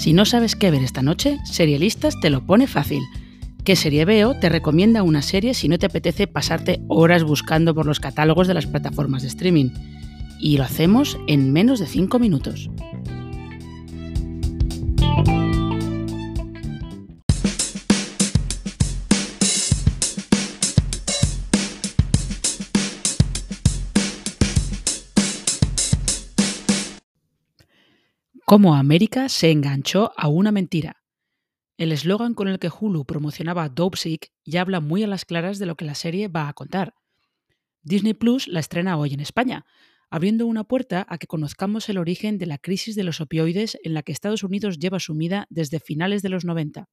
Si no sabes qué ver esta noche, Serialistas te lo pone fácil. ¿Qué serie veo? Te recomienda una serie si no te apetece pasarte horas buscando por los catálogos de las plataformas de streaming. Y lo hacemos en menos de 5 minutos. Cómo América se enganchó a una mentira. El eslogan con el que Hulu promocionaba Dopesick ya habla muy a las claras de lo que la serie va a contar. Disney Plus la estrena hoy en España, abriendo una puerta a que conozcamos el origen de la crisis de los opioides en la que Estados Unidos lleva sumida desde finales de los 90.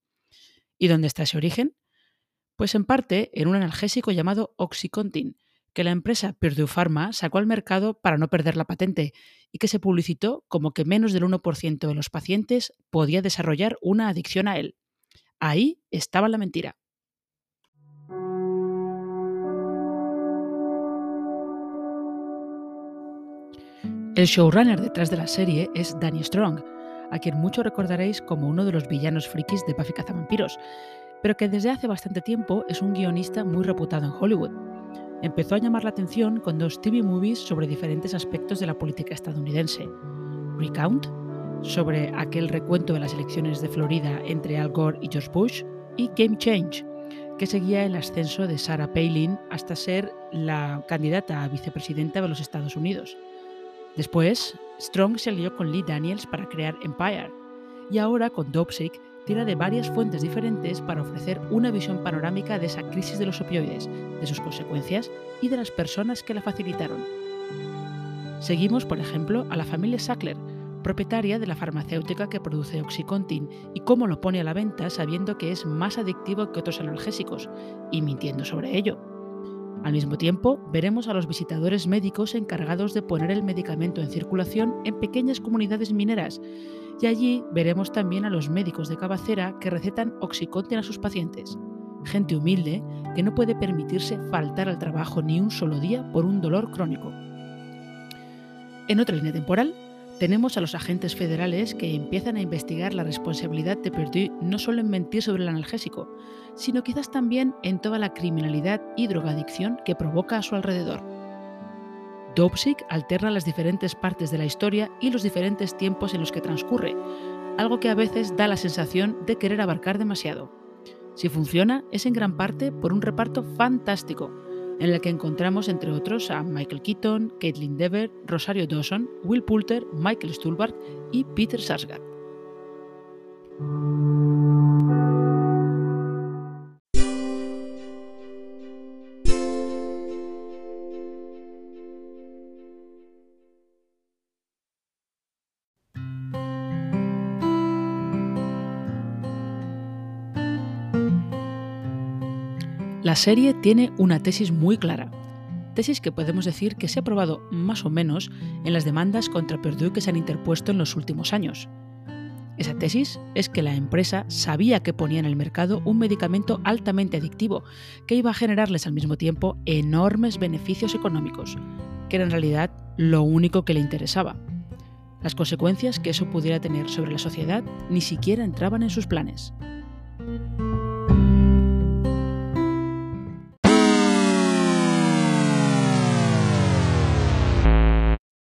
¿Y dónde está ese origen? Pues en parte en un analgésico llamado Oxycontin, que la empresa Purdue Pharma sacó al mercado para no perder la patente y que se publicitó como que menos del 1% de los pacientes podía desarrollar una adicción a él. Ahí estaba la mentira. El showrunner detrás de la serie es Danny Strong, a quien mucho recordaréis como uno de los villanos frikis de Buffy Cazavampiros, pero que desde hace bastante tiempo es un guionista muy reputado en Hollywood empezó a llamar la atención con dos TV movies sobre diferentes aspectos de la política estadounidense. Recount, sobre aquel recuento de las elecciones de Florida entre Al Gore y George Bush, y Game Change, que seguía el ascenso de Sarah Palin hasta ser la candidata a vicepresidenta de los Estados Unidos. Después, Strong se alió con Lee Daniels para crear Empire, y ahora con Dopesick tira de varias fuentes diferentes para ofrecer una visión panorámica de esa crisis de los opioides, de sus consecuencias y de las personas que la facilitaron. Seguimos, por ejemplo, a la familia Sackler, propietaria de la farmacéutica que produce Oxycontin y cómo lo pone a la venta sabiendo que es más adictivo que otros analgésicos y mintiendo sobre ello. Al mismo tiempo, veremos a los visitadores médicos encargados de poner el medicamento en circulación en pequeñas comunidades mineras y allí veremos también a los médicos de cabecera que recetan Oxycontin a sus pacientes. Gente humilde que no puede permitirse faltar al trabajo ni un solo día por un dolor crónico. En otra línea temporal, tenemos a los agentes federales que empiezan a investigar la responsabilidad de Purdue no solo en mentir sobre el analgésico, sino quizás también en toda la criminalidad y drogadicción que provoca a su alrededor. Dopesick alterna las diferentes partes de la historia y los diferentes tiempos en los que transcurre, algo que a veces da la sensación de querer abarcar demasiado. Si funciona, es en gran parte por un reparto fantástico, en el que encontramos entre otros a Michael Keaton, Caitlin Dever, Rosario Dawson, Will Poulter, Michael Stuhlbarg y Peter Sarsgaard. La serie tiene una tesis muy clara, tesis que podemos decir que se ha probado más o menos en las demandas contra Purdue que se han interpuesto en los últimos años. Esa tesis es que la empresa sabía que ponía en el mercado un medicamento altamente adictivo que iba a generarles al mismo tiempo enormes beneficios económicos, que era en realidad lo único que le interesaba. Las consecuencias que eso pudiera tener sobre la sociedad ni siquiera entraban en sus planes.